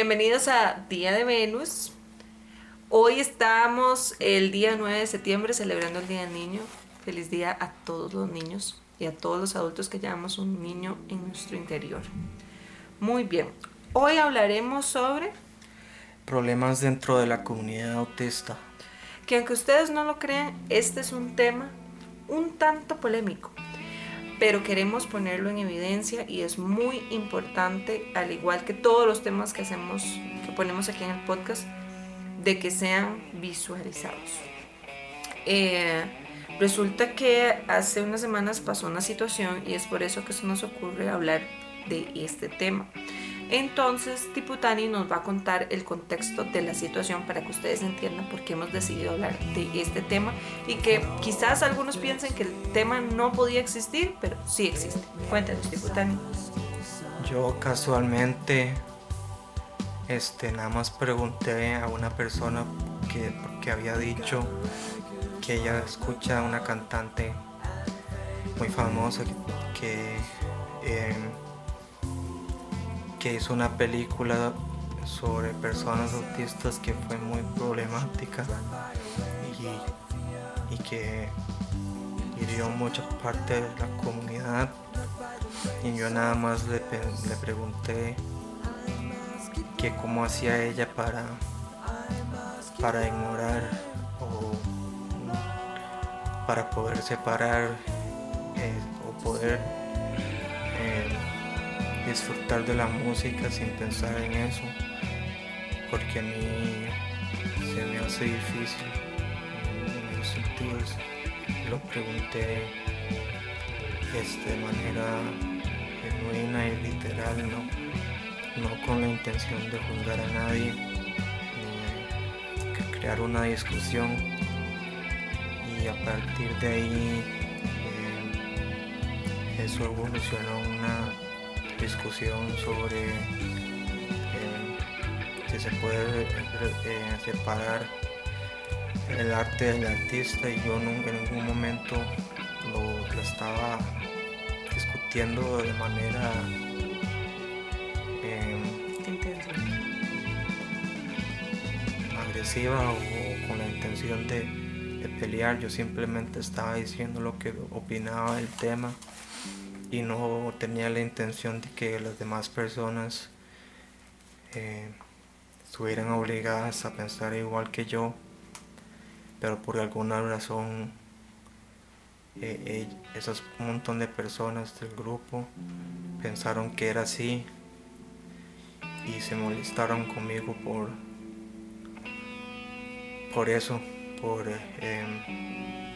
Bienvenidos a Día de Venus. Hoy estamos el día 9 de septiembre celebrando el Día del Niño. Feliz día a todos los niños y a todos los adultos que llevamos un niño en nuestro interior. Muy bien, hoy hablaremos sobre Problemas dentro de la comunidad autista. que aunque ustedes no lo crean, este es un tema un tanto polémico, pero queremos ponerlo en evidencia y es muy importante, al igual que todos los temas que hacemos, que ponemos aquí en el podcast, de que sean visualizados. Eh, resulta que hace unas semanas pasó una situación y es por eso que se nos ocurre hablar de este tema. Entonces, Tiputani nos va a contar el contexto de la situación para que ustedes entiendan por qué hemos decidido hablar de este tema y que quizás algunos piensen que el tema no podía existir, pero sí existe. Cuéntanos, Tiputani. Yo casualmente este nada más pregunté a una persona que, que había dicho que ella escucha a una cantante muy famosa que, eh, que hizo una película sobre personas autistas que fue muy problemática y, y que hirió mucha parte de la comunidad. Y yo nada más le, le pregunté que cómo hacía ella para para ignorar o para poder separar eh, o poder disfrutar de la música sin pensar en eso porque a mí se me hace difícil. En esos sentidos lo pregunté este, de manera genuina y literal no, no con la intención de juzgar a nadie ni crear una discusión. Y a partir de ahí eh, eso evolucionó una discusión sobre eh, si se puede eh, separar el arte del artista y yo nunca en ningún momento lo, estaba discutiendo de manera eh, agresiva o con la intención de pelear. Yo simplemente estaba diciendo lo que opinaba del tema y no tenía la intención de que las demás personas eh, estuvieran obligadas a pensar igual que yo, pero por alguna razón eh, eh, esos montón de personas del grupo pensaron que era así y se molestaron conmigo por por eso por eh,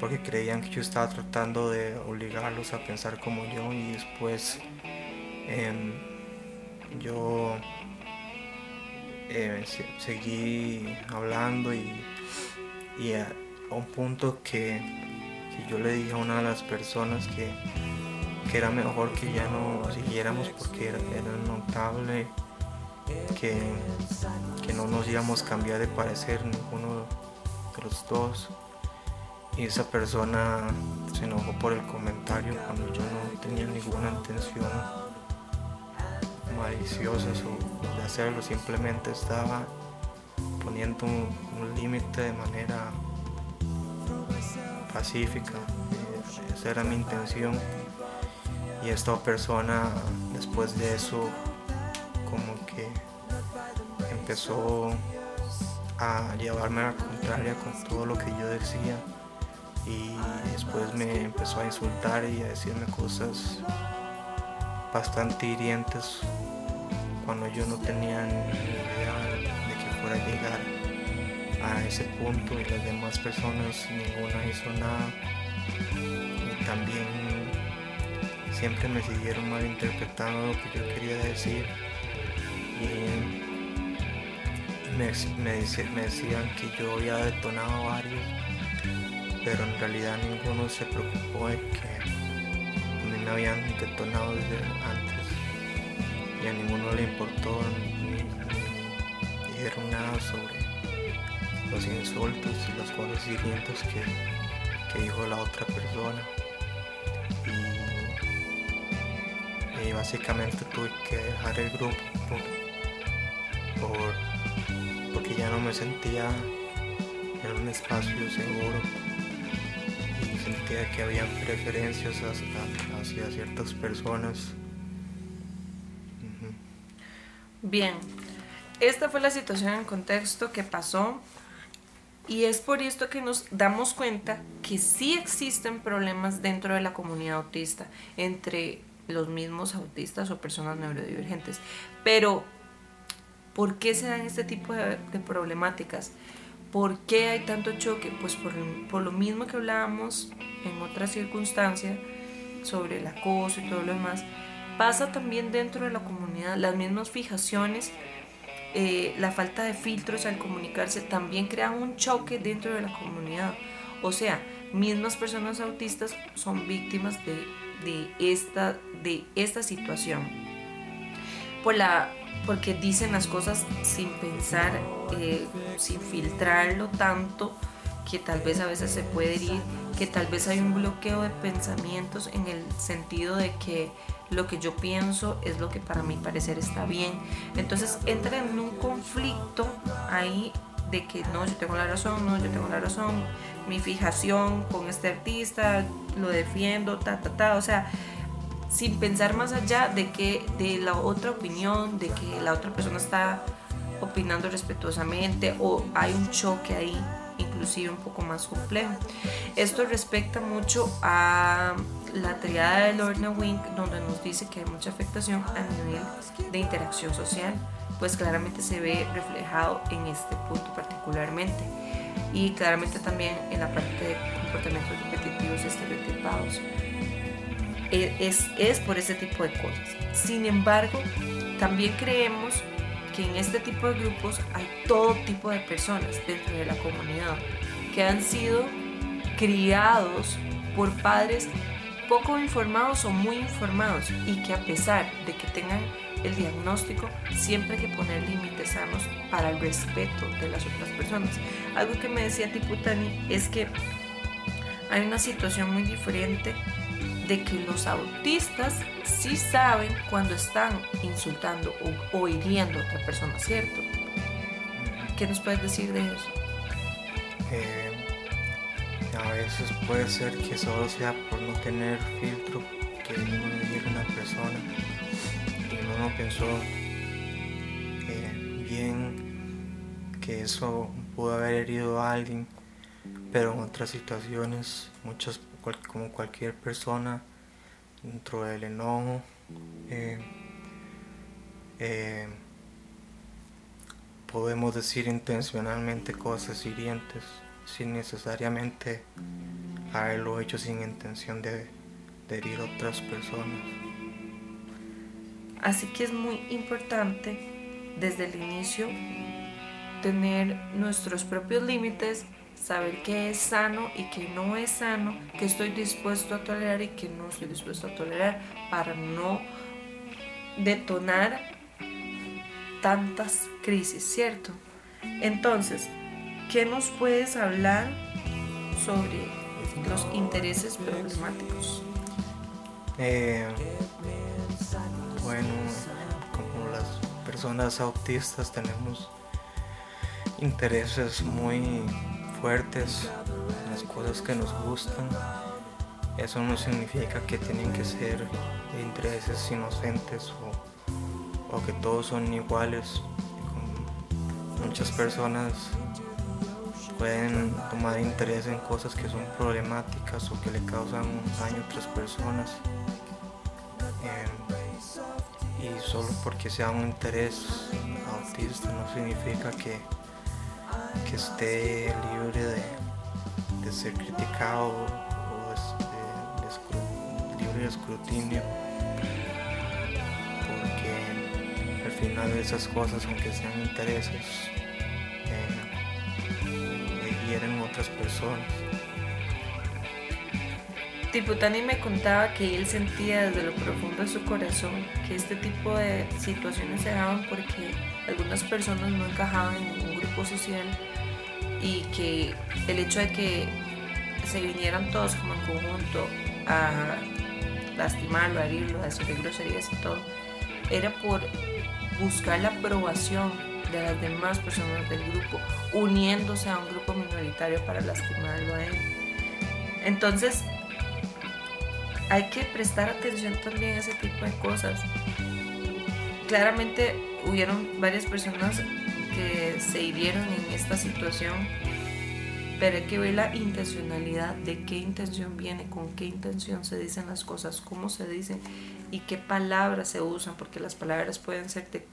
porque creían que yo estaba tratando de obligarlos a pensar como yo y después em, yo se- seguí hablando y, y a, un punto que, que yo le dije a una de las personas que, que era mejor que ya no siguiéramos porque era, era notable que, que no nos íbamos a cambiar de parecer ninguno de los dos y esa persona se enojó por el comentario cuando yo no tenía ninguna intención maliciosa de hacerlo, simplemente estaba poniendo un, un límite de manera pacífica, eh, esa era mi intención. Y esta persona después de eso como que empezó a llevarme a la contraria con todo lo que yo decía y después me empezó a insultar y a decirme cosas bastante hirientes cuando yo no tenía ni idea de que fuera a llegar a ese punto y las demás personas ninguna hizo nada. Y también siempre me siguieron malinterpretando lo que yo quería decir y me, me, me decían que yo había detonado varios pero en realidad ninguno se preocupó de que a mí me habían detonado desde antes. Y a ninguno le importó ni, dijeron nada sobre los insultos y las cosas hirientes que, que dijo la otra persona. Y y básicamente tuve que dejar el grupo por, porque ya no me sentía en un espacio seguro sentía que habían preferencias hacia, ciertas personas. Bien, esta fue la situación en contexto que pasó y es por esto que nos damos cuenta que sí existen problemas dentro de la comunidad autista entre los mismos autistas o personas neurodivergentes. Pero, ¿por qué se dan este tipo de, problemáticas? ¿Por qué hay tanto choque? Pues por, lo mismo que hablábamos en otras circunstancias sobre el acoso y todo lo demás, pasa también dentro de la comunidad, las mismas fijaciones, eh, la falta de filtros al comunicarse también crean un choque dentro de la comunidad. O sea, mismas personas autistas son víctimas de de esta, de esta situación. Por la, porque dicen las cosas sin pensar, eh, sin filtrarlo tanto, que tal vez a veces se puede herir, que tal vez hay un bloqueo de pensamientos en el sentido de que lo que yo pienso es lo que para mi parecer está bien. Entonces entra en un conflicto ahí de que no, yo tengo la razón, no, yo tengo la razón, mi fijación con este artista, lo defiendo, ta, ta, ta, o sea, sin pensar más allá de que de la otra opinión, de que la otra persona está opinando respetuosamente o hay un choque ahí, inclusive un poco más complejo. Esto respecta mucho a la triada de Lorna Wink, donde nos dice que hay mucha afectación a nivel de interacción social pues claramente se ve reflejado en este punto particularmente y claramente también en la parte de comportamientos repetitivos estereotipados. E, es, es por ese tipo de cosas. Sin embargo, también creemos que en este tipo de grupos hay todo tipo de personas dentro de la comunidad que han sido criados por padres poco informados o muy informados y que a pesar de que tengan el diagnóstico, siempre hay que poner límites sanos para el respeto de las otras personas. Algo que me decía Tiputani es que hay una situación muy diferente de que los autistas sí saben cuando están insultando o, hiriendo a otra persona, ¿cierto? ¿Qué nos puedes decir de eso? Eh, a veces puede ser que solo sea por no tener filtro que uno hiere a una persona no pensó eh, bien que eso pudo haber herido a alguien, pero en otras situaciones, muchas como cualquier persona, dentro del enojo, eh, eh, podemos decir intencionalmente cosas hirientes sin necesariamente haberlo hecho sin intención de, de herir a otras personas. Así que es muy importante desde el inicio tener nuestros propios límites, saber qué es sano y qué no es sano, qué estoy dispuesto a tolerar y qué no estoy dispuesto a tolerar para no detonar tantas crisis, ¿cierto? Entonces, ¿qué nos puedes hablar sobre los intereses problemáticos? Eh, bueno, como las personas autistas tenemos intereses muy fuertes en las cosas que nos gustan. Eso no significa que tienen que ser intereses inocentes o, o que todos son iguales. Muchas personas pueden tomar interés en cosas que son problemáticas o que le causan daño a otras personas y solo porque sea un interés autista no significa que, que esté libre de, ser criticado o de, libre de escrutinio. Porque al final esas cosas aunque sean intereses eh, otras personas. Tiputani me contaba que él sentía desde lo profundo de su corazón que este tipo de situaciones se daban porque algunas personas no encajaban en social y que el hecho de que se vinieran todos como en conjunto a lastimarlo, herirlo, decirle groserías y todo, era por buscar la aprobación de las demás personas del grupo, uniéndose a un grupo minoritario para lastimarlo a él. Entonces, hay que prestar atención también a ese tipo de cosas. Claramente hubieron varias personas se hirieron en esta situación, pero hay que ver la intencionalidad, de qué intención viene, con qué intención se dicen las cosas, cómo se dicen y qué palabras se usan, porque las palabras pueden ser de,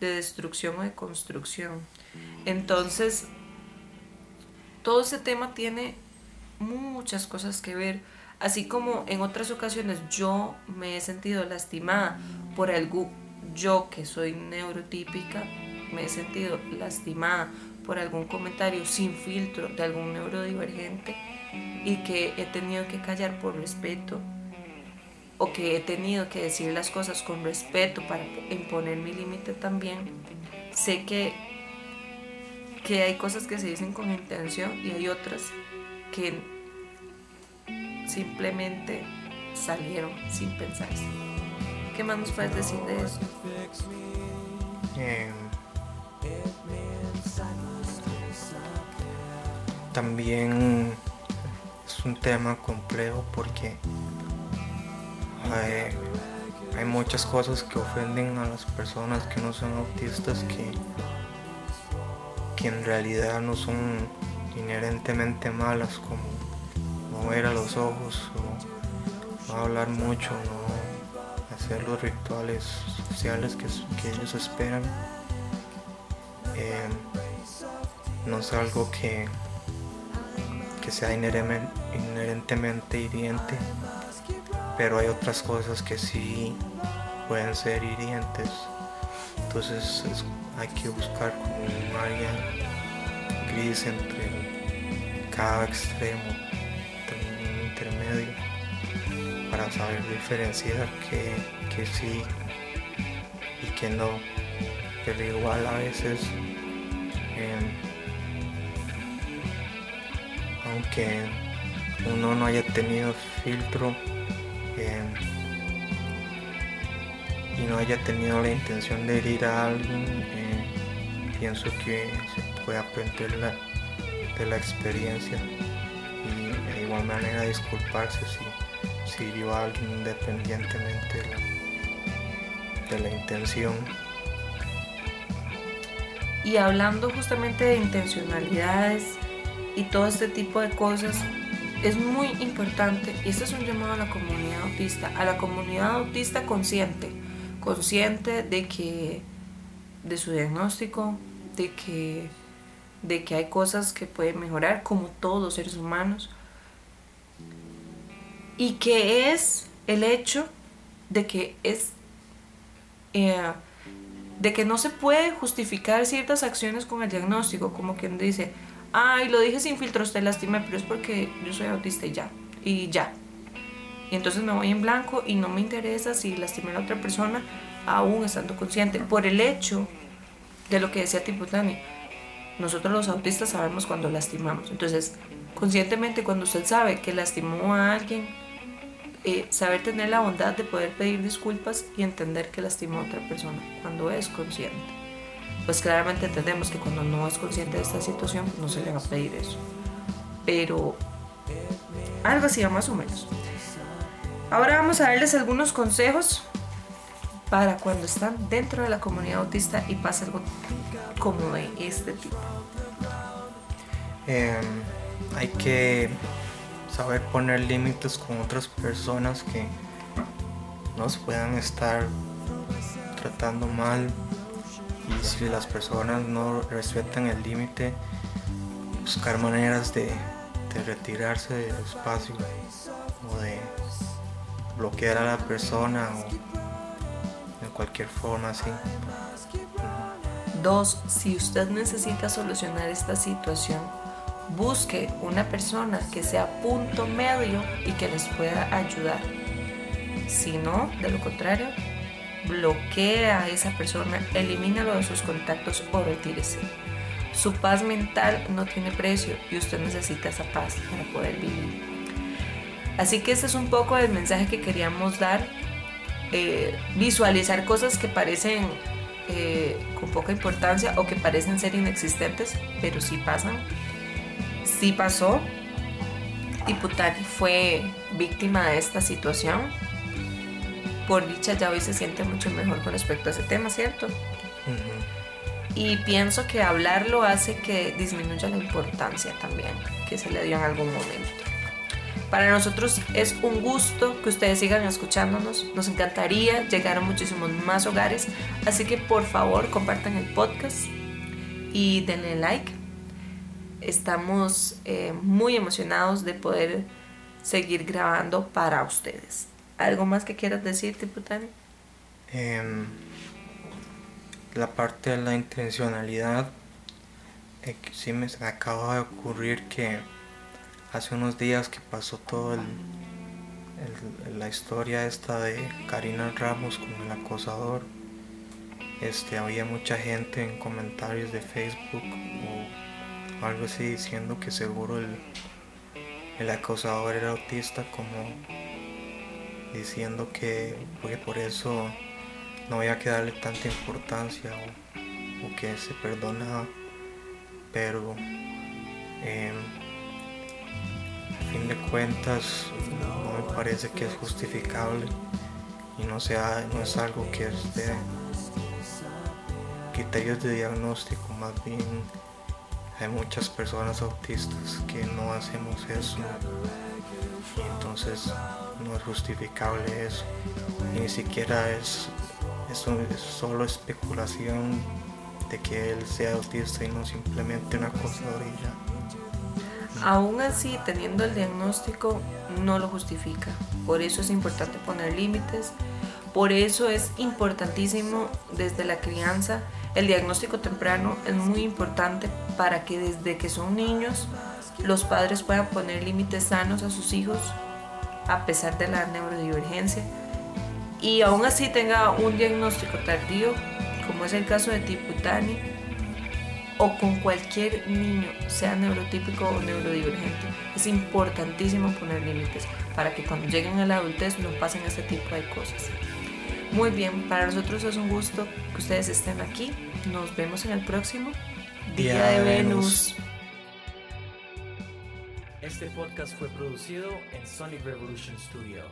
de destrucción o de construcción. Entonces, todo ese tema tiene muchas cosas que ver Así como en otras ocasiones yo me he sentido lastimada por algo, yo que soy neurotípica, me he sentido lastimada por algún comentario sin filtro de algún neurodivergente y que he tenido que callar por respeto o que he tenido que decir las cosas con respeto para imponer mi límite también, sé que, que hay cosas que se dicen con intención y hay otras que simplemente salieron sin pensarse. ¿Qué más nos puedes decir de eso? Em, también es un tema complejo porque hay, hay, muchas cosas que ofenden a las personas que no son autistas que, que en realidad no son inherentemente malas como no ver a los ojos, no, hablar mucho, no hacer los rituales sociales que, ellos esperan. Eh, no es algo que, que sea inherentemente hiriente, pero hay otras cosas que sí pueden ser hirientes. Entonces hay que buscar como un área gris entre cada extremo para saber diferenciar que, que sí y que no. Pero igual a veces, em, aunque uno no haya tenido filtro em, y no haya tenido la intención de herir a alguien, em, pienso que se puede aprender de la experiencia y de igual manera disculparse si sirvió a alguien independientemente de la, intención. Y hablando justamente de intencionalidades y todo este tipo de cosas, es muy importante, y este es un llamado a la comunidad autista, a la comunidad autista consciente, consciente de que, de su diagnóstico, de que, de que hay cosas que pueden mejorar, como todos los seres humanos, y que es el hecho de que es eh, de que no se puede justificar ciertas acciones con el diagnóstico, como quien dice, ay, lo dije sin filtros, te lastimé, pero es porque yo soy autista y ya, y ya. Y entonces me voy en blanco y no me interesa si lastimé a la otra persona, aún estando consciente, por el hecho de lo que decía Tiputani. Nosotros los autistas sabemos cuando lastimamos. Entonces, conscientemente, cuando usted sabe que lastimó a alguien, eh, saber tener la bondad de poder pedir disculpas y entender que lastimó a otra persona cuando es consciente. Pues claramente entendemos que cuando no es consciente de esta situación no se le va a pedir eso. Pero algo así más o menos. Ahora vamos a darles algunos consejos para cuando están dentro de la comunidad autista y pasa algo como de este tipo. Em, hay que saber poner límites con otras personas que nos puedan estar tratando mal y si las personas no respetan el límite buscar maneras de, retirarse del espacio o de bloquear a la persona o de cualquier forma así. Dos, si usted necesita solucionar esta situación, busque una persona que sea punto medio y que les pueda ayudar. Si no, de lo contrario, bloquea a esa persona, elimínalo de sus contactos o retírese. Su paz mental no tiene precio y usted necesita esa paz para poder vivir. Así que este es un poco el mensaje que queríamos dar, eh, visualizar cosas que parecen eh, con poca importancia o que parecen ser inexistentes, pero sí pasan. Sí pasó. Diputati fue víctima de esta situación. Por dicha ya hoy se siente mucho mejor con respecto a ese tema, ¿cierto? Y pienso que hablarlo hace que disminuya la importancia también que se le dio en algún momento. Para nosotros es un gusto que ustedes sigan escuchándonos. Nos encantaría llegar a muchísimos más hogares. Así que por favor compartan el podcast y denle like. Estamos eh, muy emocionados de poder seguir grabando para ustedes. ¿Algo más que quieras decir, Tiputani? Em, la parte de la intencionalidad, eh, sí me acaba de ocurrir que hace unos días que pasó todo la historia esta de Karina Ramos con el acosador, este, había mucha gente en comentarios de Facebook o algo así diciendo que seguro el, el acosador era autista como diciendo que por eso no había que darle tanta importancia o, que se perdonaba pero eh, fin de cuentas no me parece que es justificable y no, sea, no es algo que esté criterios de diagnóstico, más bien hay muchas personas autistas que no hacemos eso y entonces no es justificable eso ni siquiera es, es, es solo especulación de que él sea autista y no simplemente una cosa orilla. Aún así, teniendo el diagnóstico, no lo justifica. Por eso es importante poner límites. Por eso es importantísimo desde la crianza. El diagnóstico temprano es muy importante para que desde que son niños los padres puedan poner límites sanos a sus hijos a pesar de la neurodivergencia. Y aún así tenga un diagnóstico tardío, como es el caso de Tiputani, o con cualquier niño, sea neurotípico o neurodivergente. Es importantísimo poner límites para que cuando lleguen a la adultez no pasen este tipo de cosas. Muy bien, para nosotros es un gusto que ustedes estén aquí. Nos vemos en el próximo Día, de Venus. Este podcast fue producido en Sonic Revolution Studio.